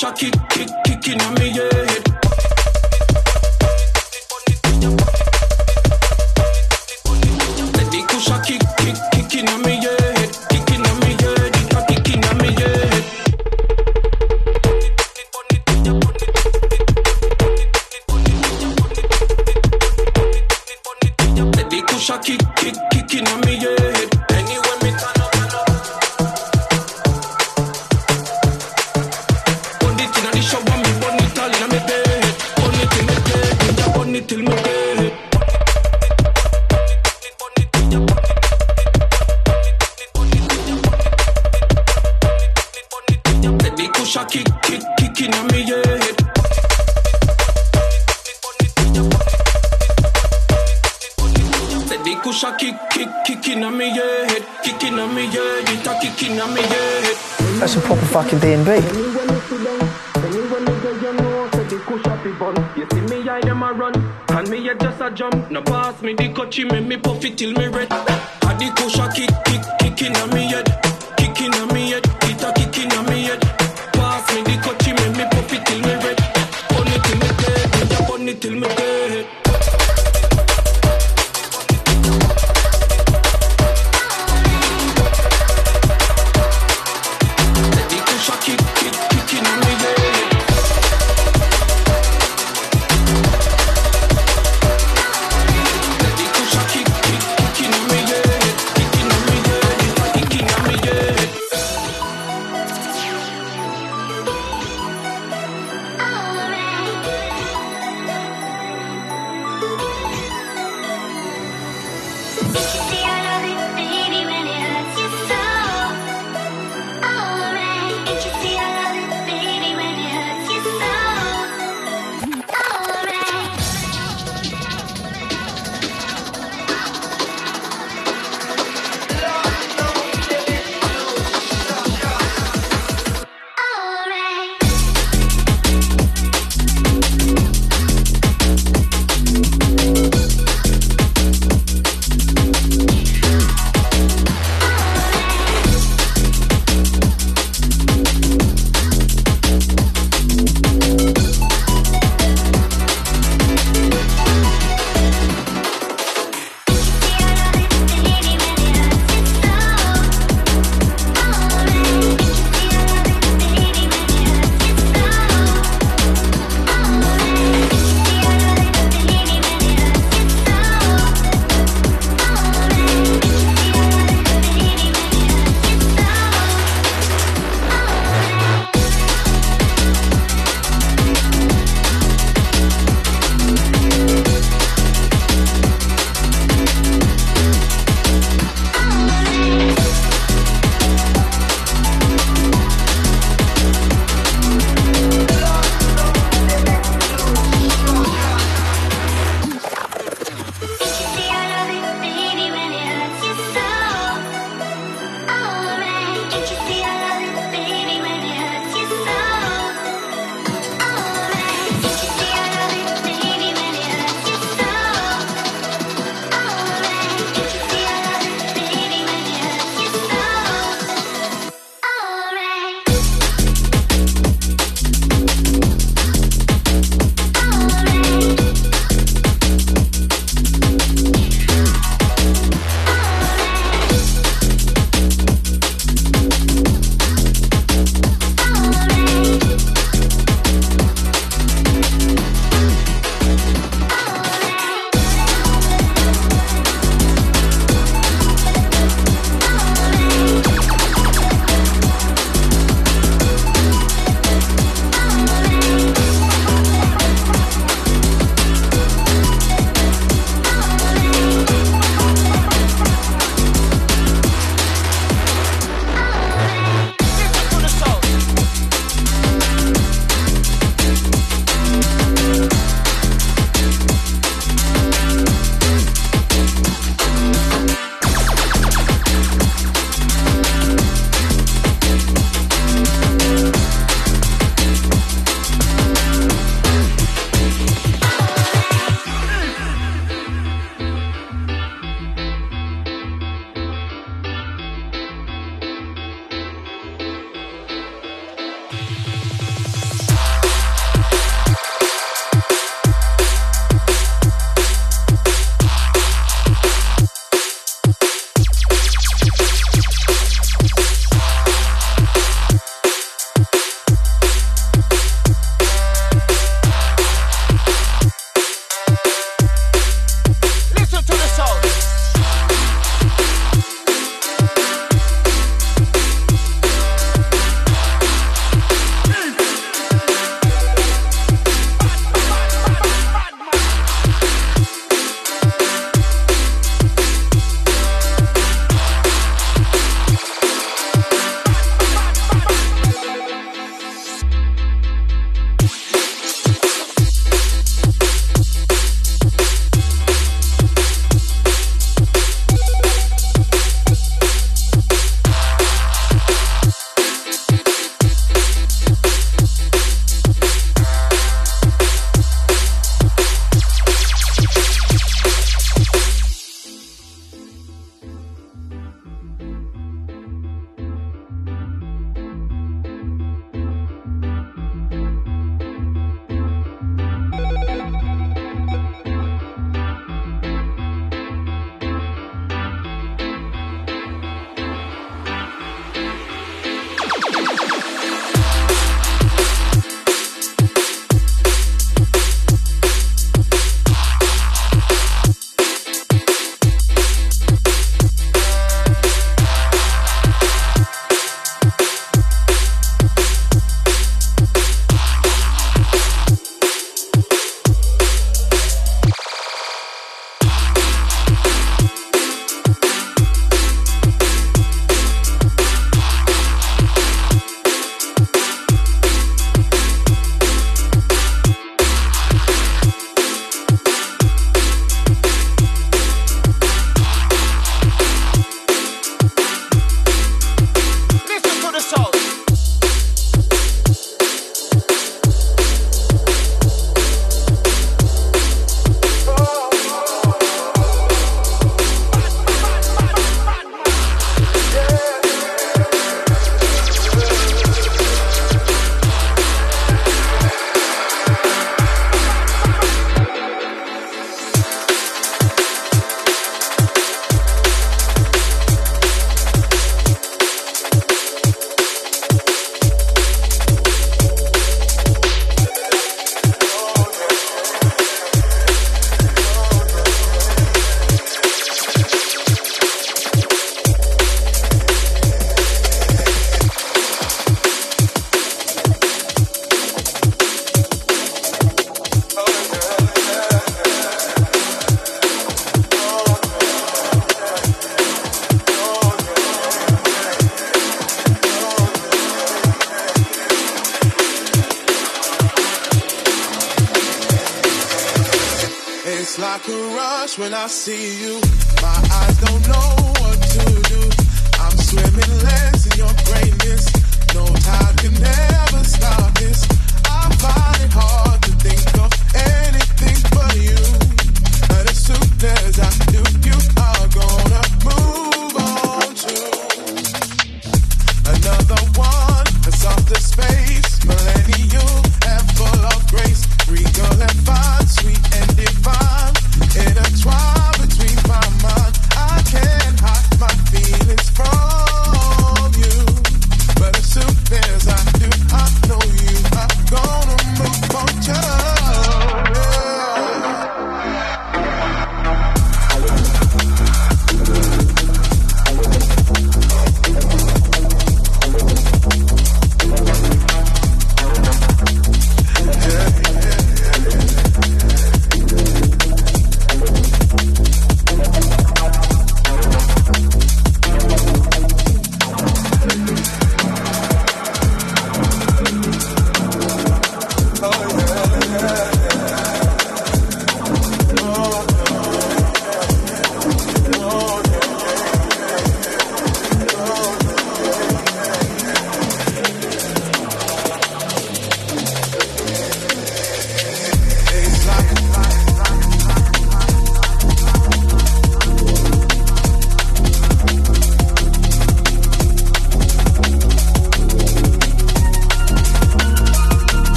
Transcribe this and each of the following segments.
Sasha kick, kick, kicking on me, yeah. They You see me, a just a jump. Pass me the make me till me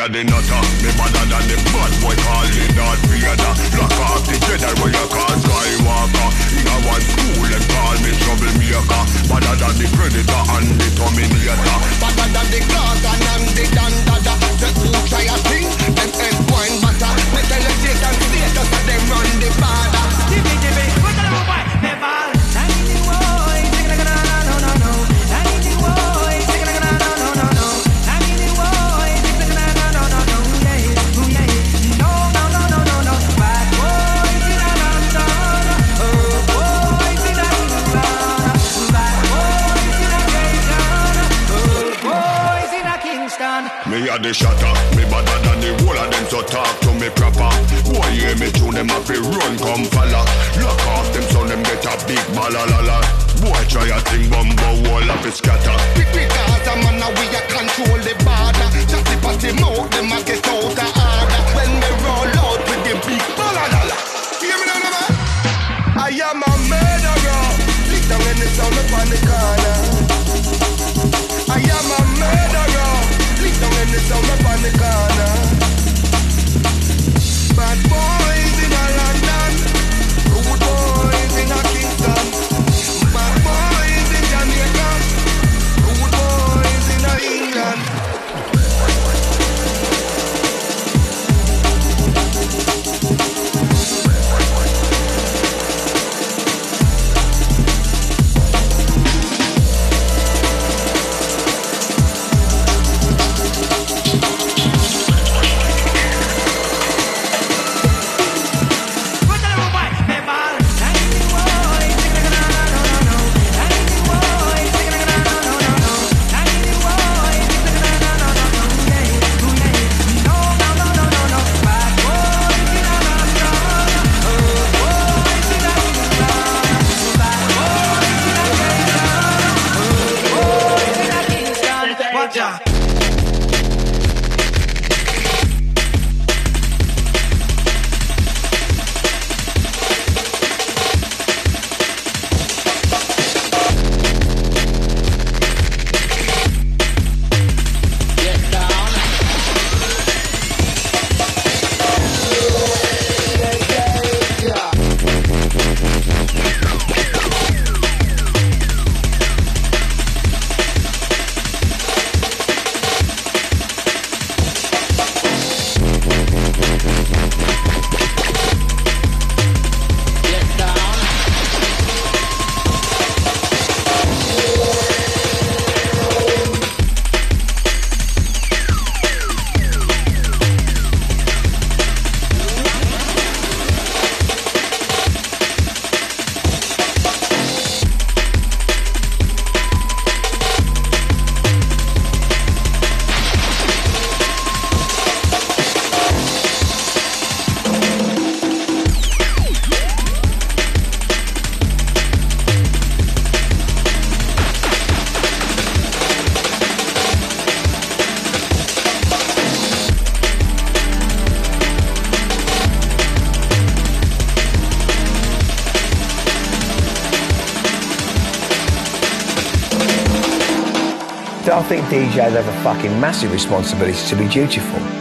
a the nutter, me better than the bad boy calling Darth Vader. Lock off the Jedi where you call Skywalker. In a one school and call me troublemaker. Better than the Predator and the Terminator. Better than the Gorgon and the Dandada. The who try a thing, them head wine butter Me tell the Satan status that them run the border Jimmy, Jimmy, put the a the shatter, me better than the whole of them so talk to me proper. Boy hear me tune them up run come follow. Lock off them so them get a big balalala Boy try a thing bumbo wall of it scatter. Because a man we a control the border. Just the party mouth them a get out of order. When they roll out with the big balalala Hear me now, man? I am a murderer. Lick down in sound upon the corner. I am a murderer when it's all up on the corner. Bad boy. I think DJs have a fucking massive responsibility to be dutiful.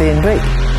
Proper fucking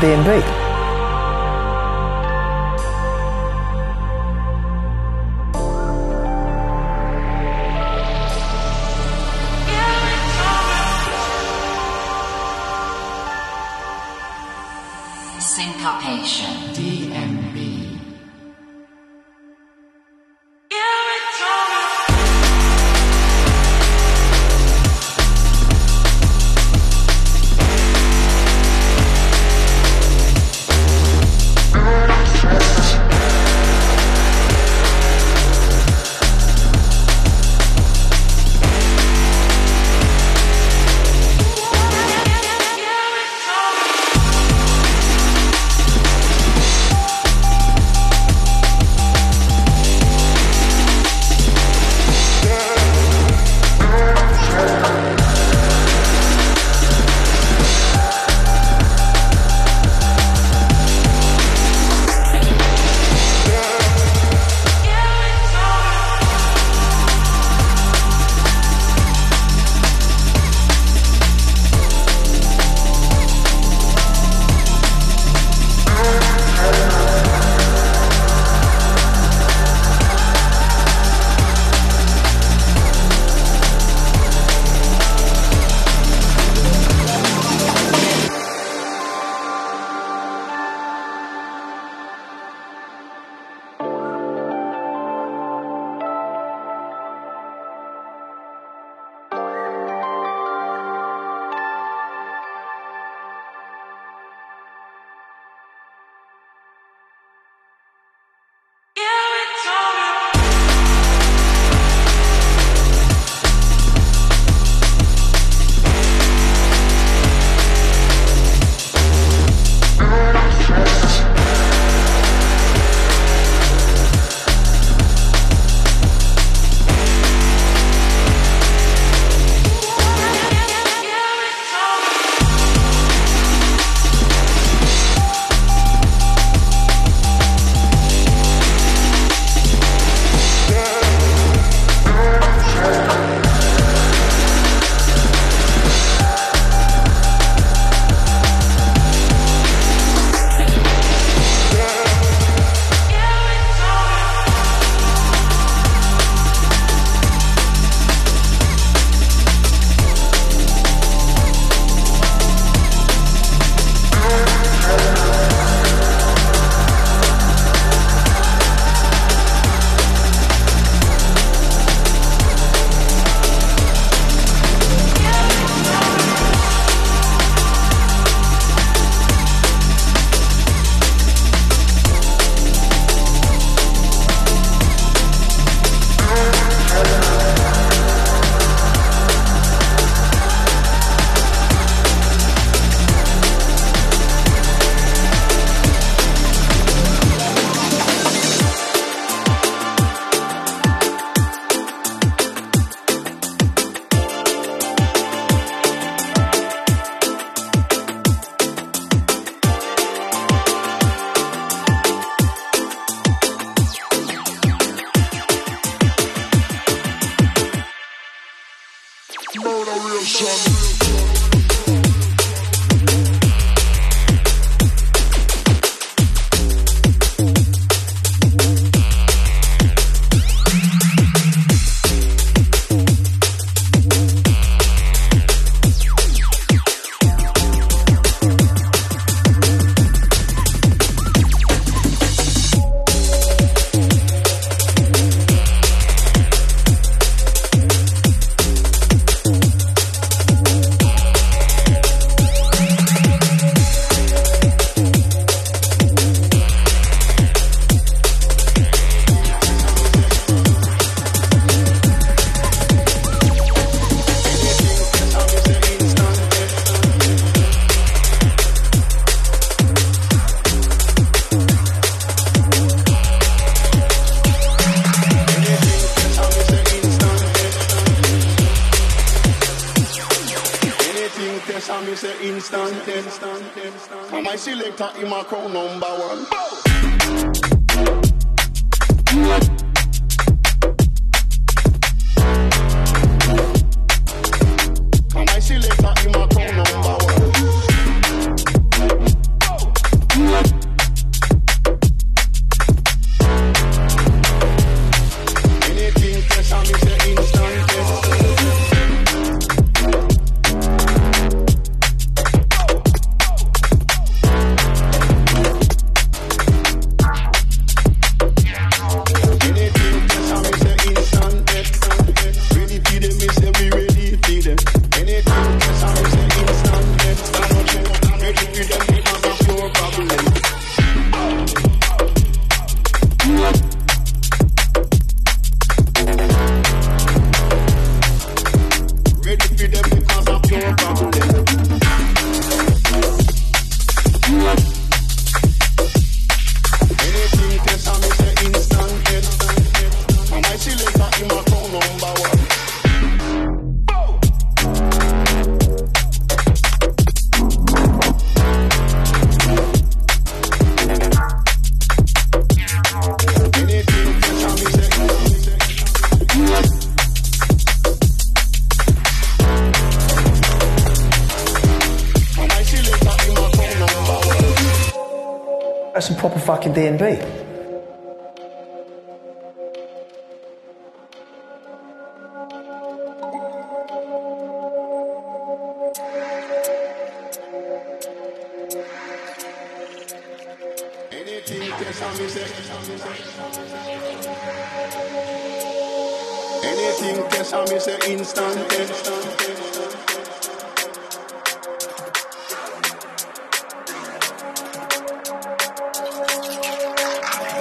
some anything test, I miss say instant test.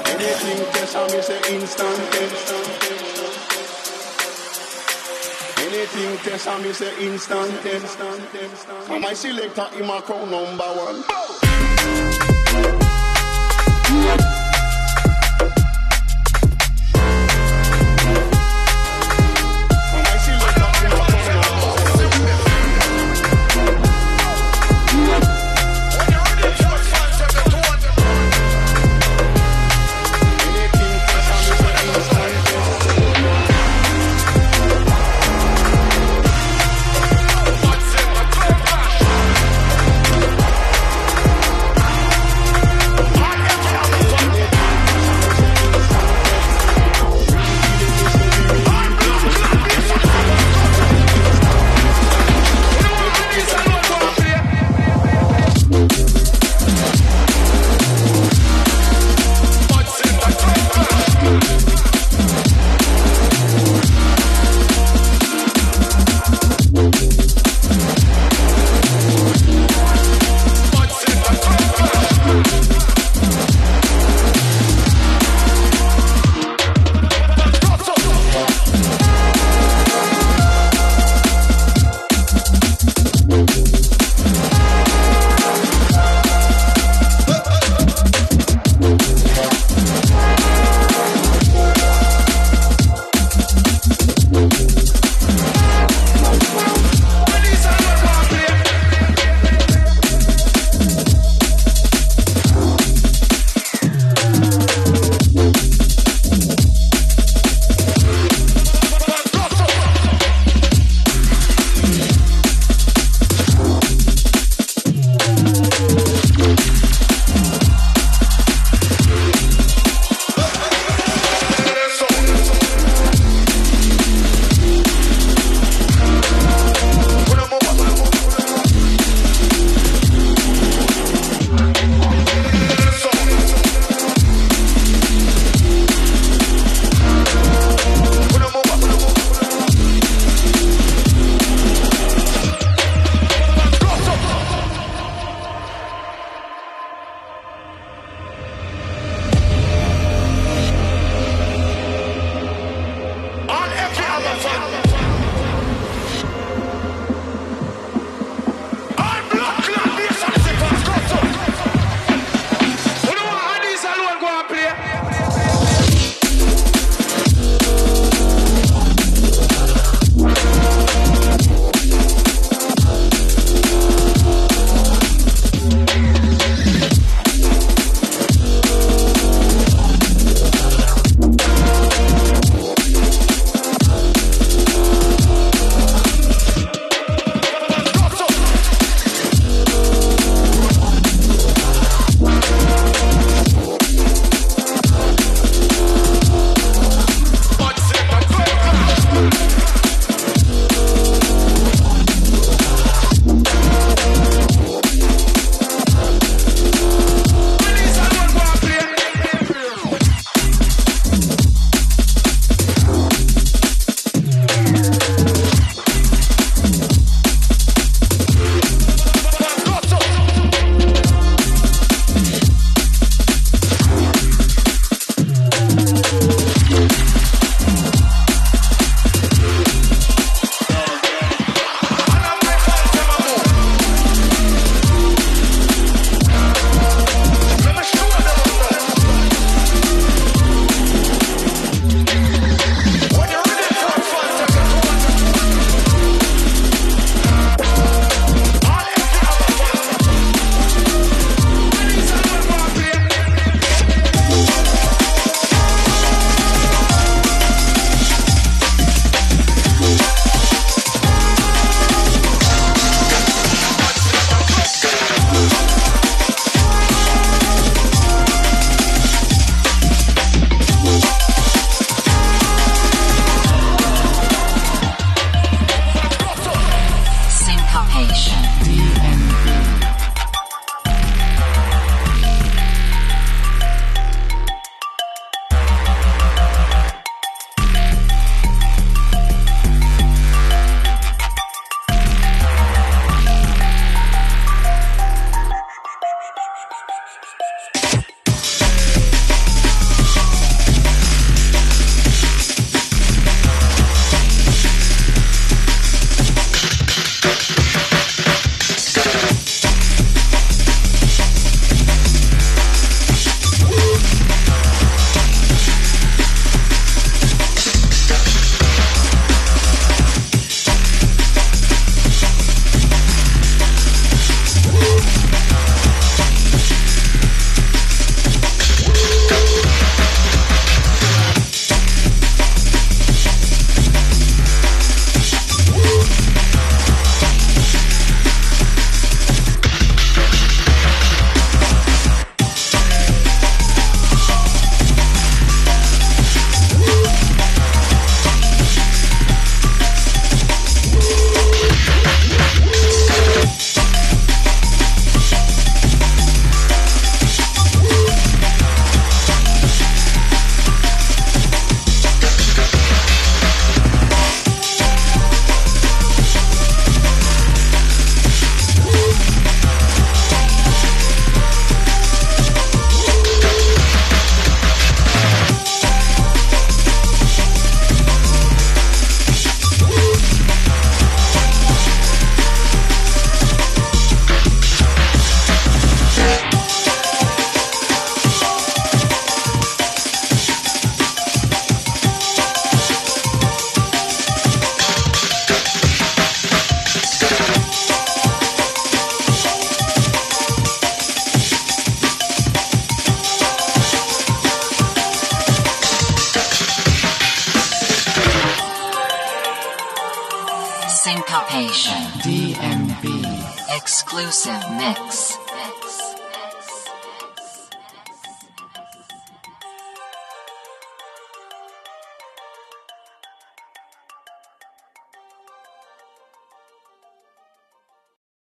Anything test, I miss say instant test. Anything test, I'm an instant test. And my selector in my crown number one.